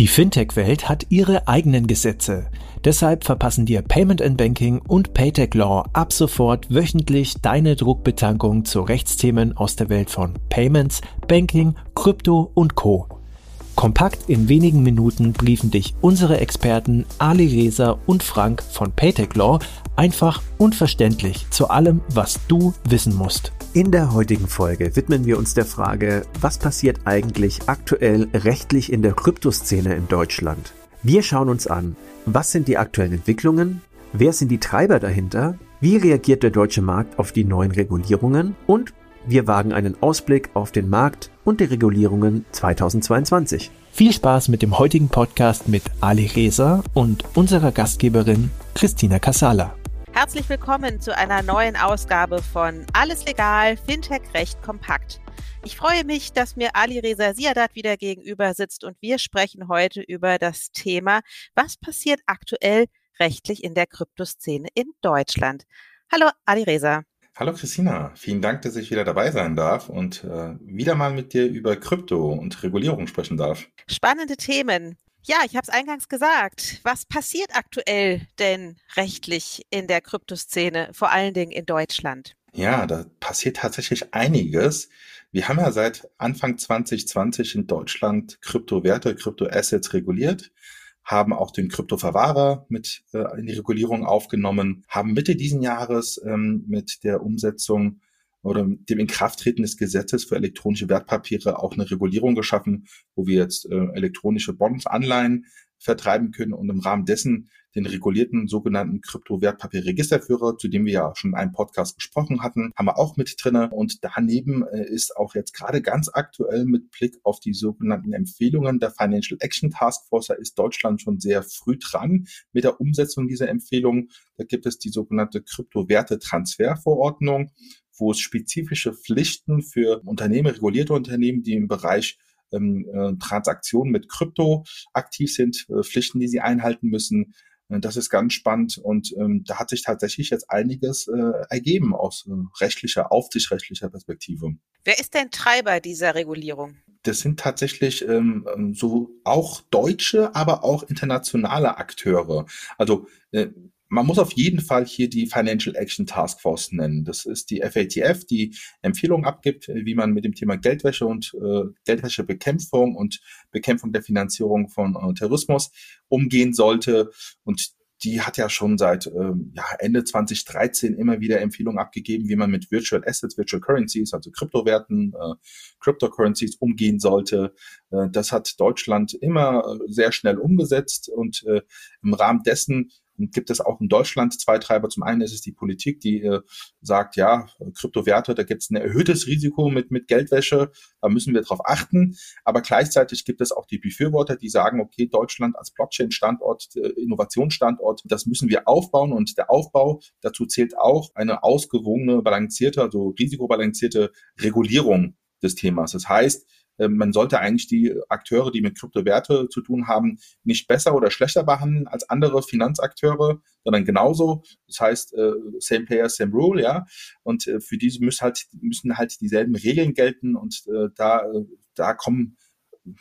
Die Fintech-Welt hat ihre eigenen Gesetze. Deshalb verpassen dir Payment and Banking und Paytech Law ab sofort wöchentlich deine Druckbetankung zu Rechtsthemen aus der Welt von Payments, Banking, Krypto und Co. Kompakt in wenigen Minuten briefen dich unsere Experten Ali Reza und Frank von Paytech Law einfach und verständlich zu allem, was du wissen musst. In der heutigen Folge widmen wir uns der Frage, was passiert eigentlich aktuell rechtlich in der Kryptoszene in Deutschland? Wir schauen uns an, was sind die aktuellen Entwicklungen, wer sind die Treiber dahinter, wie reagiert der deutsche Markt auf die neuen Regulierungen und wir wagen einen Ausblick auf den Markt und die Regulierungen 2022. Viel Spaß mit dem heutigen Podcast mit Ali Reza und unserer Gastgeberin Christina Casala. Herzlich willkommen zu einer neuen Ausgabe von Alles Legal, Fintech Recht Kompakt. Ich freue mich, dass mir Ali Reza Siadat wieder gegenüber sitzt und wir sprechen heute über das Thema, was passiert aktuell rechtlich in der Kryptoszene in Deutschland. Hallo Ali Reza. Hallo Christina, vielen Dank, dass ich wieder dabei sein darf und äh, wieder mal mit dir über Krypto und Regulierung sprechen darf. Spannende Themen. Ja, ich habe es eingangs gesagt. Was passiert aktuell denn rechtlich in der Kryptoszene, vor allen Dingen in Deutschland? Ja, da passiert tatsächlich einiges. Wir haben ja seit Anfang 2020 in Deutschland Kryptowerte, Kryptoassets reguliert, haben auch den Kryptoverwahrer mit äh, in die Regulierung aufgenommen, haben Mitte diesen Jahres ähm, mit der Umsetzung oder dem Inkrafttreten des Gesetzes für elektronische Wertpapiere auch eine Regulierung geschaffen, wo wir jetzt äh, elektronische Bonds, Anleihen vertreiben können und im Rahmen dessen den regulierten sogenannten Kryptowertpapierregisterführer, zu dem wir ja schon in einem Podcast gesprochen hatten, haben wir auch mit drinne. Und daneben äh, ist auch jetzt gerade ganz aktuell mit Blick auf die sogenannten Empfehlungen der Financial Action Task Force, da ist Deutschland schon sehr früh dran mit der Umsetzung dieser Empfehlungen. Da gibt es die sogenannte Kryptowertetransferverordnung wo es spezifische Pflichten für Unternehmen, regulierte Unternehmen, die im Bereich ähm, äh, Transaktionen mit Krypto aktiv sind, äh, Pflichten, die sie einhalten müssen. Äh, das ist ganz spannend und ähm, da hat sich tatsächlich jetzt einiges äh, ergeben aus äh, rechtlicher, aufsichtsrechtlicher Perspektive. Wer ist denn Treiber dieser Regulierung? Das sind tatsächlich ähm, ähm so auch deutsche, aber auch internationale Akteure. Also äh, man muss auf jeden Fall hier die Financial Action Task Force nennen. Das ist die FATF, die Empfehlungen abgibt, wie man mit dem Thema Geldwäsche und äh, Geldwäschebekämpfung und Bekämpfung der Finanzierung von äh, Terrorismus umgehen sollte. Und die hat ja schon seit ähm, ja, Ende 2013 immer wieder Empfehlungen abgegeben, wie man mit Virtual Assets, Virtual Currencies, also Kryptowerten, äh, Cryptocurrencies umgehen sollte. Äh, das hat Deutschland immer äh, sehr schnell umgesetzt und äh, im Rahmen dessen gibt es auch in Deutschland zwei Treiber. Zum einen ist es die Politik, die äh, sagt, ja, Kryptowerte, da gibt es ein erhöhtes Risiko mit, mit Geldwäsche, da müssen wir darauf achten. Aber gleichzeitig gibt es auch die Befürworter, die sagen, okay, Deutschland als Blockchain-Standort, äh, Innovationsstandort, das müssen wir aufbauen und der Aufbau, dazu zählt auch eine ausgewogene, balancierte, also risikobalancierte Regulierung des Themas. Das heißt, man sollte eigentlich die Akteure, die mit Kryptowerte zu tun haben, nicht besser oder schlechter behandeln als andere Finanzakteure, sondern genauso. Das heißt, äh, same player, same rule, ja. Und äh, für diese müssen halt, müssen halt dieselben Regeln gelten und äh, da, da kommen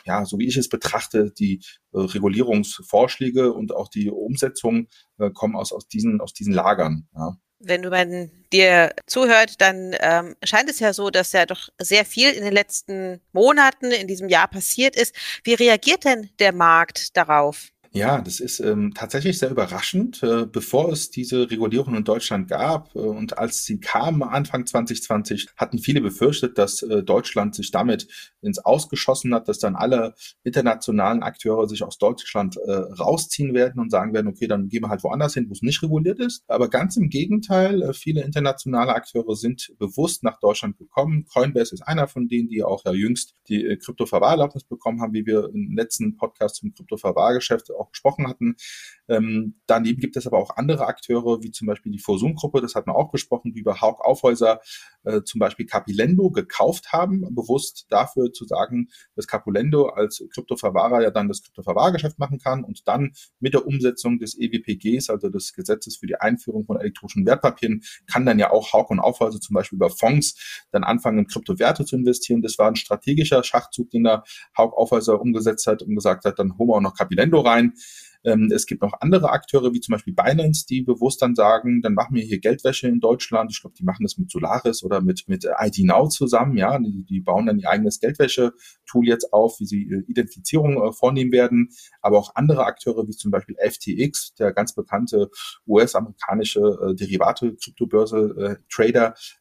ja, so wie ich es betrachte, die äh, Regulierungsvorschläge und auch die Umsetzung äh, kommen aus, aus, diesen, aus diesen Lagern. Ja wenn man dir zuhört, dann ähm, scheint es ja so, dass ja doch sehr viel in den letzten Monaten in diesem Jahr passiert ist. Wie reagiert denn der Markt darauf? Ja, das ist ähm, tatsächlich sehr überraschend. Äh, bevor es diese Regulierung in Deutschland gab äh, und als sie kam Anfang 2020, hatten viele befürchtet, dass äh, Deutschland sich damit ins Ausgeschossen hat, dass dann alle internationalen Akteure sich aus Deutschland äh, rausziehen werden und sagen werden, okay, dann gehen wir halt woanders hin, wo es nicht reguliert ist. Aber ganz im Gegenteil, äh, viele internationale Akteure sind bewusst nach Deutschland gekommen. Coinbase ist einer von denen, die auch ja jüngst die äh, Kryptoverwahrerlaubnis bekommen haben, wie wir im letzten Podcast zum Kryptoverwahrgeschäft auch gesprochen hatten. Ähm, daneben gibt es aber auch andere Akteure, wie zum Beispiel die Forsum-Gruppe, das hat man auch gesprochen, die über Haug Aufhäuser äh, zum Beispiel Capilendo gekauft haben, bewusst dafür zu sagen, dass Capilendo als Kryptoverwahrer ja dann das Kryptoverwahrgeschäft machen kann und dann mit der Umsetzung des EWPGs, also des Gesetzes für die Einführung von elektronischen Wertpapieren, kann dann ja auch Haug und Aufhäuser zum Beispiel über Fonds dann anfangen, in Kryptowerte zu investieren. Das war ein strategischer Schachzug, den da Haug Aufhäuser umgesetzt hat und gesagt hat, dann holen wir auch noch Capilendo rein. time. Ähm, es gibt noch andere Akteure, wie zum Beispiel Binance, die bewusst dann sagen, dann machen wir hier Geldwäsche in Deutschland. Ich glaube, die machen das mit Solaris oder mit, mit ID Now zusammen. Ja, die, die bauen dann ihr eigenes Geldwäsche-Tool jetzt auf, wie sie äh, Identifizierung äh, vornehmen werden. Aber auch andere Akteure, wie zum Beispiel FTX, der ganz bekannte US-amerikanische äh, Derivate-Kryptobörse äh,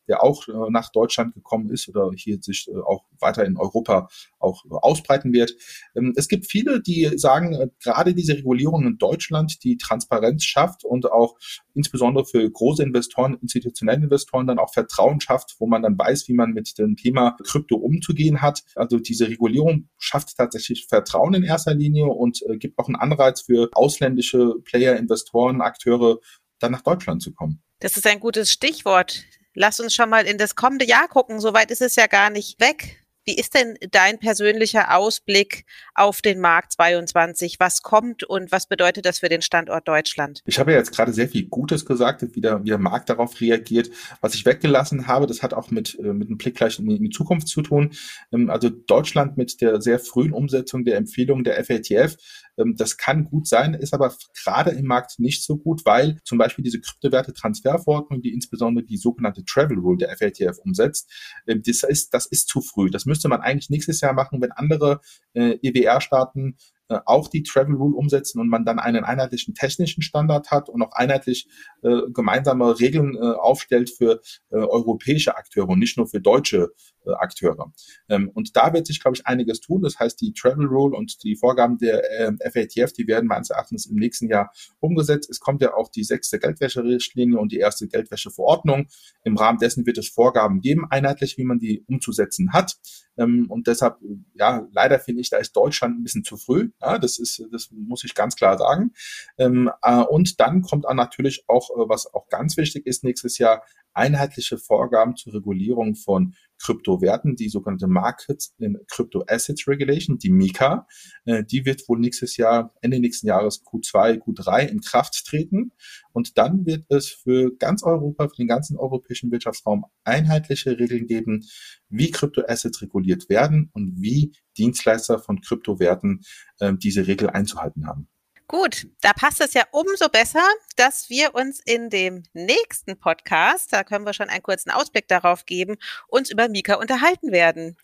der auch äh, nach Deutschland gekommen ist oder hier sich äh, auch weiter in Europa auch ausbreiten wird. Ähm, es gibt viele, die sagen, äh, gerade diese Regulierung in Deutschland, die Transparenz schafft und auch insbesondere für große Investoren, institutionelle Investoren dann auch Vertrauen schafft, wo man dann weiß, wie man mit dem Thema Krypto umzugehen hat. Also diese Regulierung schafft tatsächlich Vertrauen in erster Linie und äh, gibt auch einen Anreiz für ausländische Player, Investoren, Akteure, dann nach Deutschland zu kommen. Das ist ein gutes Stichwort. Lass uns schon mal in das kommende Jahr gucken. Soweit ist es ja gar nicht weg. Wie ist denn dein persönlicher Ausblick auf den Markt 22? Was kommt und was bedeutet das für den Standort Deutschland? Ich habe ja jetzt gerade sehr viel Gutes gesagt, wie der, wie der Markt darauf reagiert. Was ich weggelassen habe, das hat auch mit, äh, mit einem Blick gleich in die Zukunft zu tun. Ähm, also Deutschland mit der sehr frühen Umsetzung der Empfehlung der FATF ähm, das kann gut sein, ist aber gerade im Markt nicht so gut, weil zum Beispiel diese Kryptowerte-Transferverordnung, die insbesondere die sogenannte Travel Rule der FATF umsetzt, ähm, das ist, das ist zu früh. Das müsste man eigentlich nächstes Jahr machen, wenn andere äh, EWR-Staaten äh, auch die Travel Rule umsetzen und man dann einen einheitlichen technischen Standard hat und auch einheitlich äh, gemeinsame Regeln äh, aufstellt für äh, europäische Akteure und nicht nur für deutsche äh, Akteure. Ähm, und da wird sich, glaube ich, einiges tun. Das heißt, die Travel Rule und die Vorgaben der äh, FATF, die werden meines Erachtens im nächsten Jahr umgesetzt. Es kommt ja auch die sechste Geldwäscherichtlinie und die erste Geldwäscheverordnung. Im Rahmen dessen wird es Vorgaben geben, einheitlich, wie man die umzusetzen hat. Ähm, und deshalb, ja, leider finde ich, da ist Deutschland ein bisschen zu früh. Ja, das ist, das muss ich ganz klar sagen. Ähm, äh, und dann kommt auch natürlich auch, äh, was auch ganz wichtig ist nächstes Jahr, einheitliche Vorgaben zur Regulierung von Kryptowerten, die sogenannte Markets in Crypto Assets Regulation, die MiCA. Äh, die wird wohl nächstes Jahr, Ende nächsten Jahres Q2, Q3 in Kraft treten. Und dann wird es für ganz Europa, für den ganzen europäischen Wirtschaftsraum einheitliche Regeln geben, wie Crypto Assets reguliert werden und wie Dienstleister von Kryptowerten äh, diese Regel einzuhalten haben. Gut, da passt es ja umso besser, dass wir uns in dem nächsten Podcast, da können wir schon einen kurzen Ausblick darauf geben, uns über Mika unterhalten werden.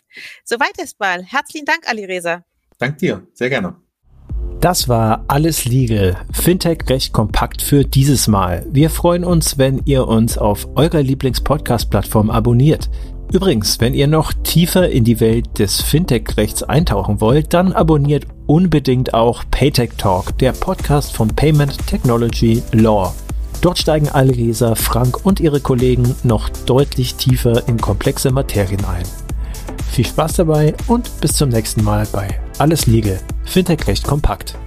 Soweit erstmal. Herzlichen Dank, Ali Reza. Dank dir, sehr gerne. Das war alles Legal. Fintech recht kompakt für dieses Mal. Wir freuen uns, wenn ihr uns auf eurer Lieblings-Podcast-Plattform abonniert. Übrigens, wenn ihr noch tiefer in die Welt des Fintech-Rechts eintauchen wollt, dann abonniert unbedingt auch Paytech Talk, der Podcast von Payment Technology Law. Dort steigen Alresa, Frank und ihre Kollegen noch deutlich tiefer in komplexe Materien ein. Viel Spaß dabei und bis zum nächsten Mal bei Alles Legal, Fintech Recht kompakt.